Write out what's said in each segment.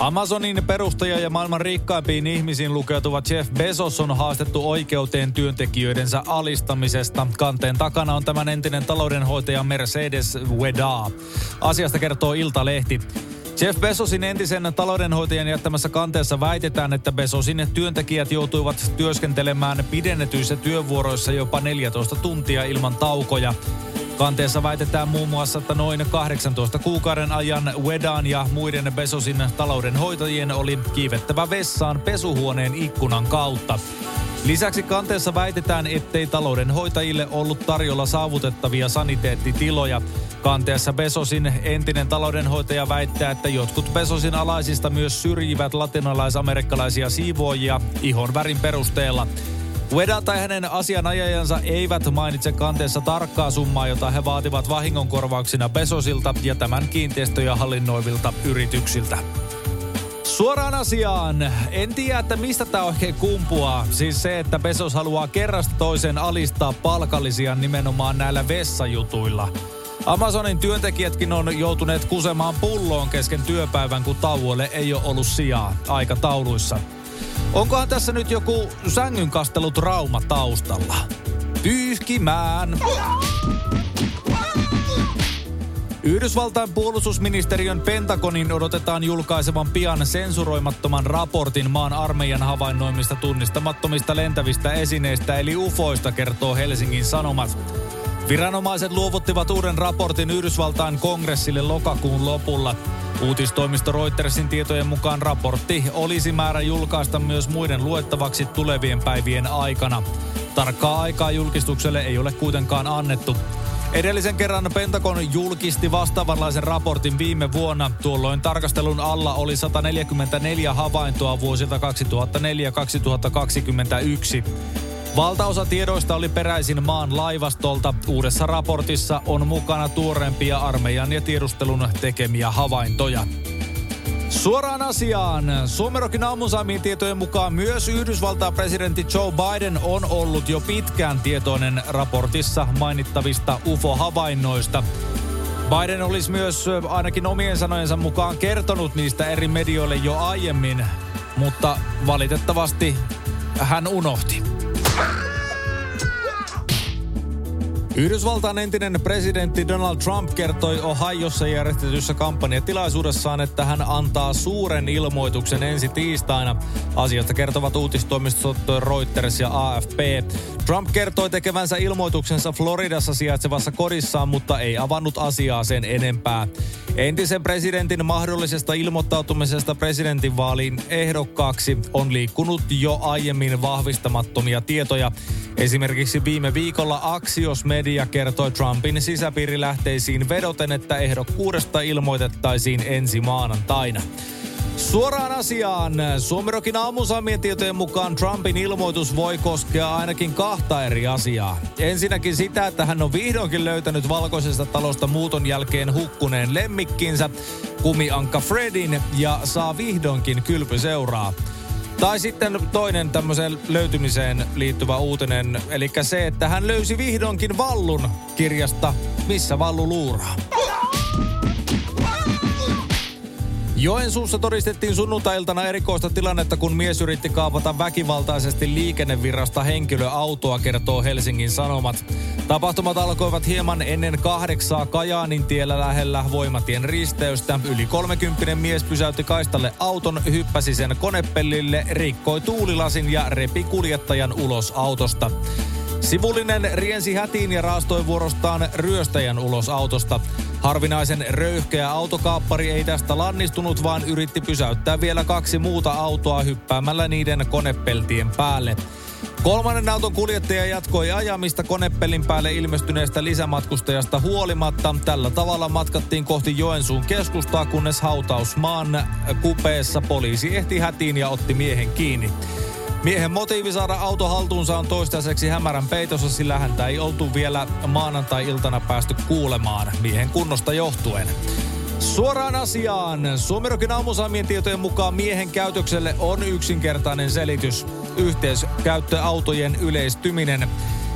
Amazonin perustaja ja maailman rikkaimpiin ihmisiin lukeutuva Jeff Bezos on haastettu oikeuteen työntekijöidensä alistamisesta. Kanteen takana on tämän entinen taloudenhoitaja Mercedes Weda. Asiasta kertoo Iltalehti. Jeff Bezosin entisen taloudenhoitajan jättämässä kanteessa väitetään, että Bezosin työntekijät joutuivat työskentelemään pidennetyissä työvuoroissa jopa 14 tuntia ilman taukoja. Kanteessa väitetään muun muassa, että noin 18 kuukauden ajan Wedan ja muiden Besosin taloudenhoitajien oli kiivettävä vessaan pesuhuoneen ikkunan kautta. Lisäksi kanteessa väitetään, ettei taloudenhoitajille ollut tarjolla saavutettavia saniteettitiloja. Kanteessa Besosin entinen taloudenhoitaja väittää, että jotkut Besosin alaisista myös syrjivät latinalaisamerikkalaisia siivoojia ihon värin perusteella. Ueda tai hänen asianajajansa eivät mainitse kanteessa tarkkaa summaa, jota he vaativat vahingonkorvauksina Besosilta ja tämän kiinteistöjä hallinnoivilta yrityksiltä. Suoraan asiaan. En tiedä, että mistä tämä oikein kumpuaa. Siis se, että Besos haluaa kerrasta toiseen alistaa palkallisia nimenomaan näillä vessajutuilla. Amazonin työntekijätkin on joutuneet kusemaan pulloon kesken työpäivän, kun tauolle ei ole ollut sijaa aikatauluissa. Onkohan tässä nyt joku sängynkastelutrauma taustalla? Pyyhkimään! Yhdysvaltain puolustusministeriön Pentagonin odotetaan julkaisevan pian sensuroimattoman raportin maan armeijan havainnoimista tunnistamattomista lentävistä esineistä eli UFOista, kertoo Helsingin Sanomat. Viranomaiset luovuttivat uuden raportin Yhdysvaltain kongressille lokakuun lopulla. Uutistoimisto Reutersin tietojen mukaan raportti olisi määrä julkaista myös muiden luettavaksi tulevien päivien aikana. Tarkkaa aikaa julkistukselle ei ole kuitenkaan annettu. Edellisen kerran Pentagon julkisti vastaavanlaisen raportin viime vuonna. Tuolloin tarkastelun alla oli 144 havaintoa vuosilta 2004-2021. Valtaosa tiedoista oli peräisin maan laivastolta. Uudessa raportissa on mukana tuorempia armeijan ja tiedustelun tekemiä havaintoja. Suoraan asiaan. Suomerokin aamusaamien tietojen mukaan myös Yhdysvaltain presidentti Joe Biden on ollut jo pitkään tietoinen raportissa mainittavista UFO-havainnoista. Biden olisi myös ainakin omien sanojensa mukaan kertonut niistä eri medioille jo aiemmin, mutta valitettavasti hän unohti. Ah! Yhdysvaltain entinen presidentti Donald Trump kertoi Ohiossa järjestetyssä kampanjatilaisuudessaan, että hän antaa suuren ilmoituksen ensi tiistaina. Asiasta kertovat uutistoimistot Reuters ja AFP. Trump kertoi tekevänsä ilmoituksensa Floridassa sijaitsevassa kodissaan, mutta ei avannut asiaa sen enempää. Entisen presidentin mahdollisesta ilmoittautumisesta presidentinvaaliin ehdokkaaksi on liikkunut jo aiemmin vahvistamattomia tietoja. Esimerkiksi viime viikolla Axios Media kertoi Trumpin sisäpiirilähteisiin vedoten, että ehdokkuudesta ilmoitettaisiin ensi maanantaina. Suoraan asiaan. Suomirokin aamusamien tietojen mukaan Trumpin ilmoitus voi koskea ainakin kahta eri asiaa. Ensinnäkin sitä, että hän on vihdoinkin löytänyt valkoisesta talosta muuton jälkeen hukkuneen lemmikkinsä, kumiankka Fredin, ja saa vihdoinkin kylpy seuraa. Tai sitten toinen tämmöiseen löytymiseen liittyvä uutinen, eli se, että hän löysi vihdoinkin Vallun kirjasta Missä Vallu luuraa. Joensuussa todistettiin sunnuntailtana erikoista tilannetta, kun mies yritti kaapata väkivaltaisesti liikennevirrasta henkilöautoa, kertoo Helsingin Sanomat. Tapahtumat alkoivat hieman ennen kahdeksaa Kajaanin tiellä lähellä Voimatien risteystä. Yli 30 mies pysäytti kaistalle auton, hyppäsi sen konepellille, rikkoi tuulilasin ja repi kuljettajan ulos autosta. Sivullinen riensi hätiin ja raastoi vuorostaan ryöstäjän ulos autosta. Harvinaisen röyhkeä autokaappari ei tästä lannistunut, vaan yritti pysäyttää vielä kaksi muuta autoa hyppäämällä niiden konepeltien päälle. Kolmannen auton kuljettaja jatkoi ajamista konepellin päälle ilmestyneestä lisämatkustajasta huolimatta. Tällä tavalla matkattiin kohti Joensuun keskustaa, kunnes hautausmaan kupeessa poliisi ehti hätiin ja otti miehen kiinni. Miehen motiivi saada auto haltuunsa on toistaiseksi hämärän peitossa, sillä häntä ei oltu vielä maanantai-iltana päästy kuulemaan miehen kunnosta johtuen. Suoraan asiaan. Suomerokin aamusaamien tietojen mukaan miehen käytökselle on yksinkertainen selitys. Yhteiskäyttöautojen yleistyminen.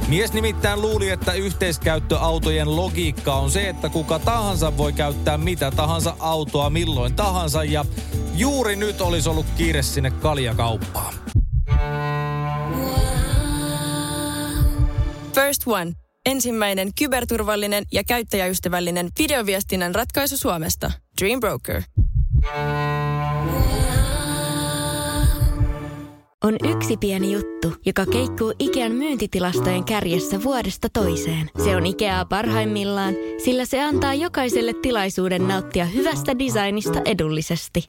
Mies nimittäin luuli, että yhteiskäyttöautojen logiikka on se, että kuka tahansa voi käyttää mitä tahansa autoa milloin tahansa ja juuri nyt olisi ollut kiire sinne kaljakauppaan. First One. Ensimmäinen kyberturvallinen ja käyttäjäystävällinen videoviestinnän ratkaisu Suomesta. Dream Broker. On yksi pieni juttu, joka keikkuu Ikean myyntitilastojen kärjessä vuodesta toiseen. Se on Ikeaa parhaimmillaan, sillä se antaa jokaiselle tilaisuuden nauttia hyvästä designista edullisesti.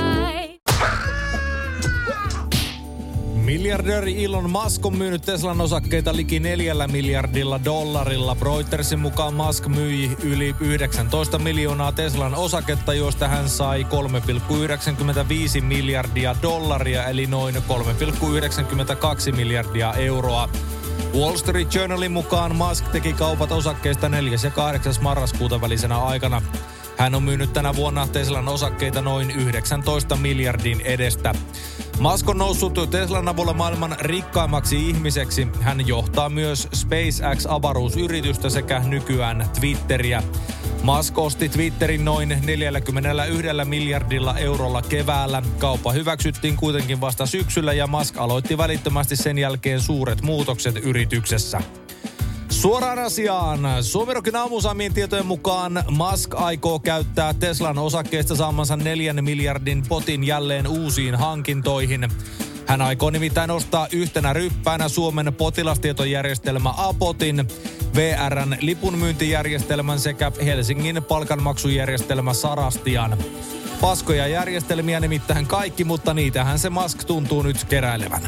Miljardööri Elon Musk on myynyt Teslan osakkeita liki neljällä miljardilla dollarilla. Reutersin mukaan Musk myi yli 19 miljoonaa Teslan osaketta, joista hän sai 3,95 miljardia dollaria, eli noin 3,92 miljardia euroa. Wall Street Journalin mukaan Musk teki kaupat osakkeista 4. ja 8. marraskuuta välisenä aikana. Hän on myynyt tänä vuonna Teslan osakkeita noin 19 miljardin edestä. Musk on noussut Teslan avulla maailman rikkaimmaksi ihmiseksi. Hän johtaa myös SpaceX-avaruusyritystä sekä nykyään Twitteriä. Musk osti Twitterin noin 41 miljardilla eurolla keväällä. Kauppa hyväksyttiin kuitenkin vasta syksyllä ja Musk aloitti välittömästi sen jälkeen suuret muutokset yrityksessä. Suoraan asiaan. Suomirokin aamusaamien tietojen mukaan Musk aikoo käyttää Teslan osakkeesta saamansa neljän miljardin potin jälleen uusiin hankintoihin. Hän aikoo nimittäin ostaa yhtenä ryppäänä Suomen potilastietojärjestelmä Apotin, VRn lipunmyyntijärjestelmän sekä Helsingin palkanmaksujärjestelmä Sarastian. Paskoja järjestelmiä nimittäin kaikki, mutta niitähän se Musk tuntuu nyt keräilevän.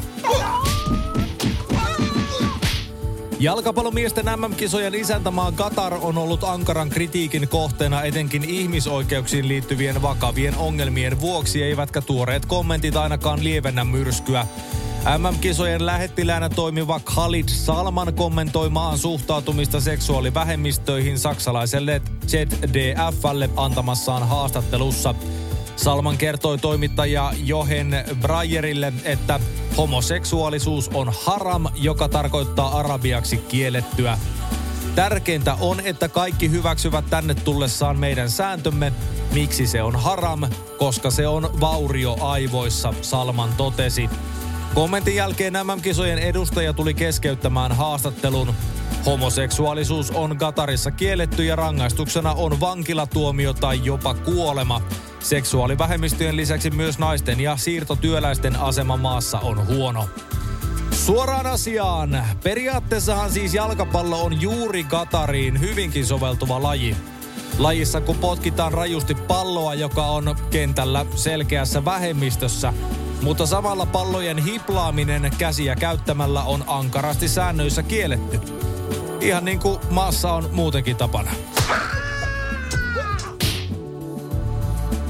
Jalkapallomiesten MM-kisojen isäntämaa Qatar on ollut ankaran kritiikin kohteena etenkin ihmisoikeuksiin liittyvien vakavien ongelmien vuoksi, eivätkä tuoreet kommentit ainakaan lievennä myrskyä. MM-kisojen lähettiläänä toimiva Khalid Salman kommentoi maan suhtautumista seksuaalivähemmistöihin saksalaiselle ZDFlle antamassaan haastattelussa. Salman kertoi toimittaja Johen Brayerille, että homoseksuaalisuus on haram, joka tarkoittaa arabiaksi kiellettyä. Tärkeintä on, että kaikki hyväksyvät tänne tullessaan meidän sääntömme. Miksi se on haram? Koska se on vaurio aivoissa, Salman totesi. Kommentin jälkeen MM-kisojen edustaja tuli keskeyttämään haastattelun. Homoseksuaalisuus on Katarissa kielletty ja rangaistuksena on vankilatuomio tai jopa kuolema. Seksuaalivähemmistöjen lisäksi myös naisten ja siirtotyöläisten asema maassa on huono. Suoraan asiaan. Periaatteessahan siis jalkapallo on juuri Katariin hyvinkin soveltuva laji. Lajissa kun potkitaan rajusti palloa, joka on kentällä selkeässä vähemmistössä, mutta samalla pallojen hiplaaminen käsiä käyttämällä on ankarasti säännöissä kielletty. Ihan niin kuin maassa on muutenkin tapana.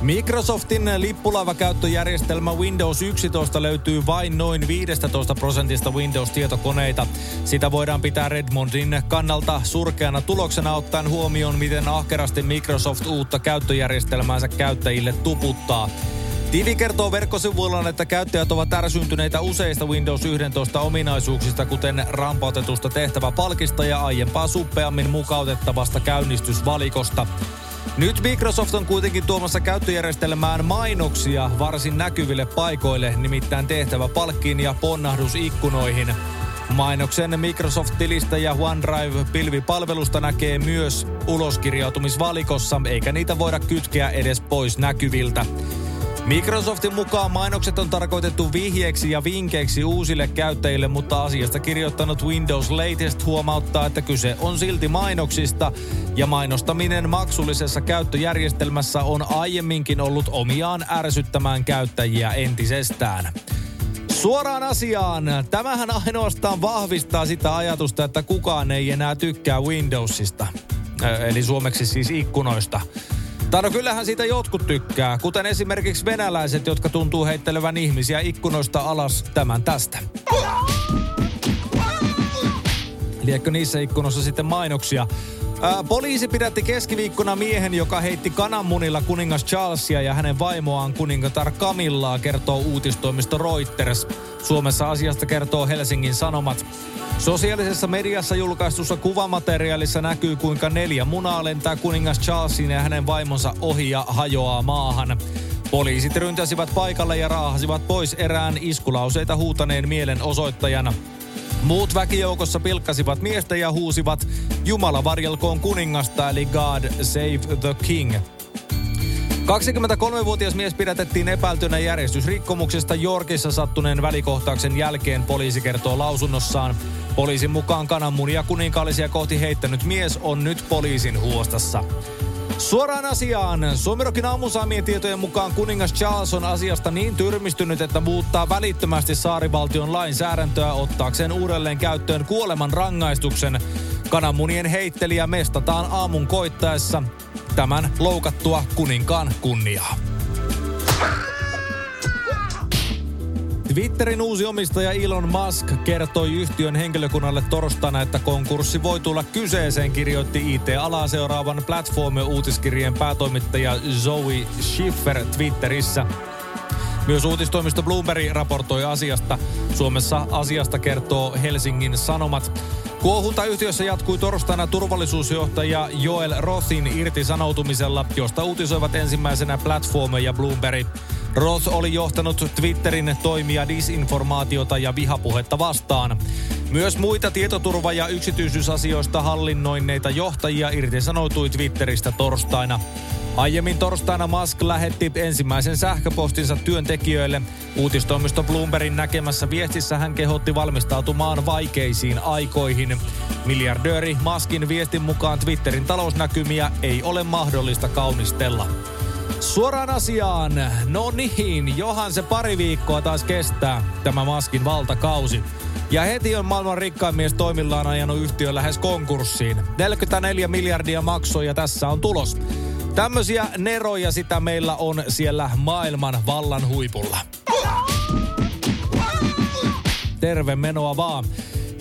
Microsoftin lippulaivakäyttöjärjestelmä Windows 11 löytyy vain noin 15 prosentista Windows-tietokoneita. Sitä voidaan pitää Redmondin kannalta surkeana tuloksena ottaen huomioon, miten ahkerasti Microsoft uutta käyttöjärjestelmäänsä käyttäjille tuputtaa. Tivi kertoo verkkosivuillaan, että käyttäjät ovat ärsyntyneitä useista Windows 11 ominaisuuksista, kuten rampautetusta tehtäväpalkista ja aiempaa suppeammin mukautettavasta käynnistysvalikosta. Nyt Microsoft on kuitenkin tuomassa käyttöjärjestelmään mainoksia varsin näkyville paikoille, nimittäin tehtävä palkkiin ja ponnahdusikkunoihin. Mainoksen Microsoft-tilistä ja OneDrive-pilvipalvelusta näkee myös uloskirjautumisvalikossa, eikä niitä voida kytkeä edes pois näkyviltä. Microsoftin mukaan mainokset on tarkoitettu vihjeeksi ja vinkeiksi uusille käyttäjille, mutta asiasta kirjoittanut Windows Latest huomauttaa, että kyse on silti mainoksista ja mainostaminen maksullisessa käyttöjärjestelmässä on aiemminkin ollut omiaan ärsyttämään käyttäjiä entisestään. Suoraan asiaan. Tämähän ainoastaan vahvistaa sitä ajatusta, että kukaan ei enää tykkää Windowsista. Eli suomeksi siis ikkunoista. Tai no kyllähän siitä jotkut tykkää, kuten esimerkiksi venäläiset, jotka tuntuu heittelevän ihmisiä ikkunoista alas tämän tästä. Liekö niissä ikkunoissa sitten mainoksia? Ää, poliisi pidätti keskiviikkona miehen, joka heitti kananmunilla kuningas Charlesia ja hänen vaimoaan kuningatar Camillaa, kertoo uutistoimisto Reuters. Suomessa asiasta kertoo Helsingin Sanomat. Sosiaalisessa mediassa julkaistussa kuvamateriaalissa näkyy, kuinka neljä munaa lentää kuningas Charlesin ja hänen vaimonsa ohi ja hajoaa maahan. Poliisit ryntäsivät paikalle ja raahasivat pois erään iskulauseita huutaneen mielenosoittajan. Muut väkijoukossa pilkkasivat miestä ja huusivat Jumala varjelkoon kuningasta eli God save the king. 23-vuotias mies pidätettiin epäiltynä järjestysrikkomuksesta Yorkissa sattuneen välikohtauksen jälkeen, poliisi kertoo lausunnossaan. Poliisin mukaan kananmunia kuninkaallisia kohti heittänyt mies on nyt poliisin huostassa. Suoraan asiaan. Suomirokin aamusaamien tietojen mukaan kuningas Charles on asiasta niin tyrmistynyt, että muuttaa välittömästi saarivaltion lainsäädäntöä ottaakseen uudelleen käyttöön kuoleman rangaistuksen. Kananmunien heittelijä mestataan aamun koittaessa tämän loukattua kuninkaan kunniaa. Twitterin uusi omistaja Elon Musk kertoi yhtiön henkilökunnalle torstaina, että konkurssi voi tulla kyseeseen, kirjoitti IT-alaa seuraavan Platform-uutiskirjeen päätoimittaja Zoe Schiffer Twitterissä. Myös uutistoimisto Bloomberg raportoi asiasta. Suomessa asiasta kertoo Helsingin Sanomat. Kuohunta yhtiössä jatkui torstaina turvallisuusjohtaja Joel Rothin irtisanoutumisella, josta uutisoivat ensimmäisenä Platform ja Bloomberg. Roth oli johtanut Twitterin toimia disinformaatiota ja vihapuhetta vastaan. Myös muita tietoturva- ja yksityisyysasioista hallinnoineita johtajia irtisanoutui Twitteristä torstaina. Aiemmin torstaina Musk lähetti ensimmäisen sähköpostinsa työntekijöille. Uutistoimisto Bloombergin näkemässä viestissä hän kehotti valmistautumaan vaikeisiin aikoihin. Miljardööri Muskin viestin mukaan Twitterin talousnäkymiä ei ole mahdollista kaunistella. Suoraan asiaan. No niin, johan se pari viikkoa taas kestää tämä Maskin valtakausi. Ja heti on maailman rikkain mies toimillaan ajanut yhtiön lähes konkurssiin. 44 miljardia maksoi ja tässä on tulos. Tämmöisiä neroja sitä meillä on siellä maailman vallan huipulla. Terve menoa vaan.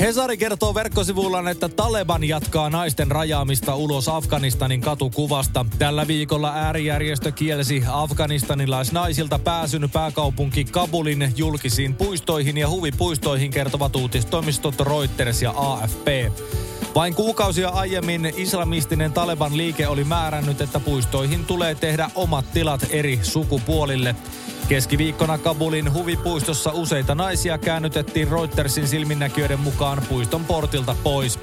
Hesari kertoo verkkosivullaan, että Taleban jatkaa naisten rajaamista ulos Afganistanin katukuvasta. Tällä viikolla äärijärjestö kielsi afganistanilaisnaisilta pääsyn pääkaupunki Kabulin julkisiin puistoihin ja huvipuistoihin kertovat uutistoimistot Reuters ja AFP. Vain kuukausia aiemmin islamistinen Taleban liike oli määrännyt, että puistoihin tulee tehdä omat tilat eri sukupuolille. Keskiviikkona Kabulin huvipuistossa useita naisia käännytettiin Reutersin silminnäkijöiden mukaan puiston portilta pois.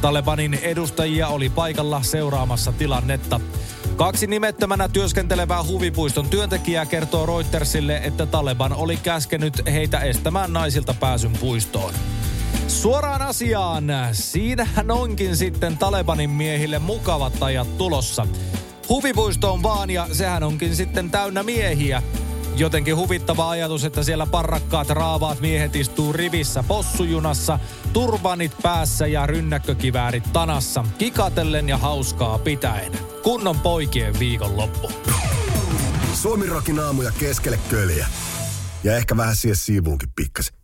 Talebanin edustajia oli paikalla seuraamassa tilannetta. Kaksi nimettömänä työskentelevää huvipuiston työntekijää kertoo Reutersille, että Taleban oli käskenyt heitä estämään naisilta pääsyn puistoon. Suoraan asiaan. Siinähän onkin sitten Talebanin miehille mukavat ajat tulossa. Huvipuisto on vaan ja sehän onkin sitten täynnä miehiä. Jotenkin huvittava ajatus, että siellä parrakkaat raavaat miehet istuu rivissä possujunassa, turbanit päässä ja rynnäkkökiväärit tanassa, kikatellen ja hauskaa pitäen. Kunnon poikien viikonloppu. Suomi rokin aamuja keskelle köljä. Ja ehkä vähän siihen siivuunkin pikkasen.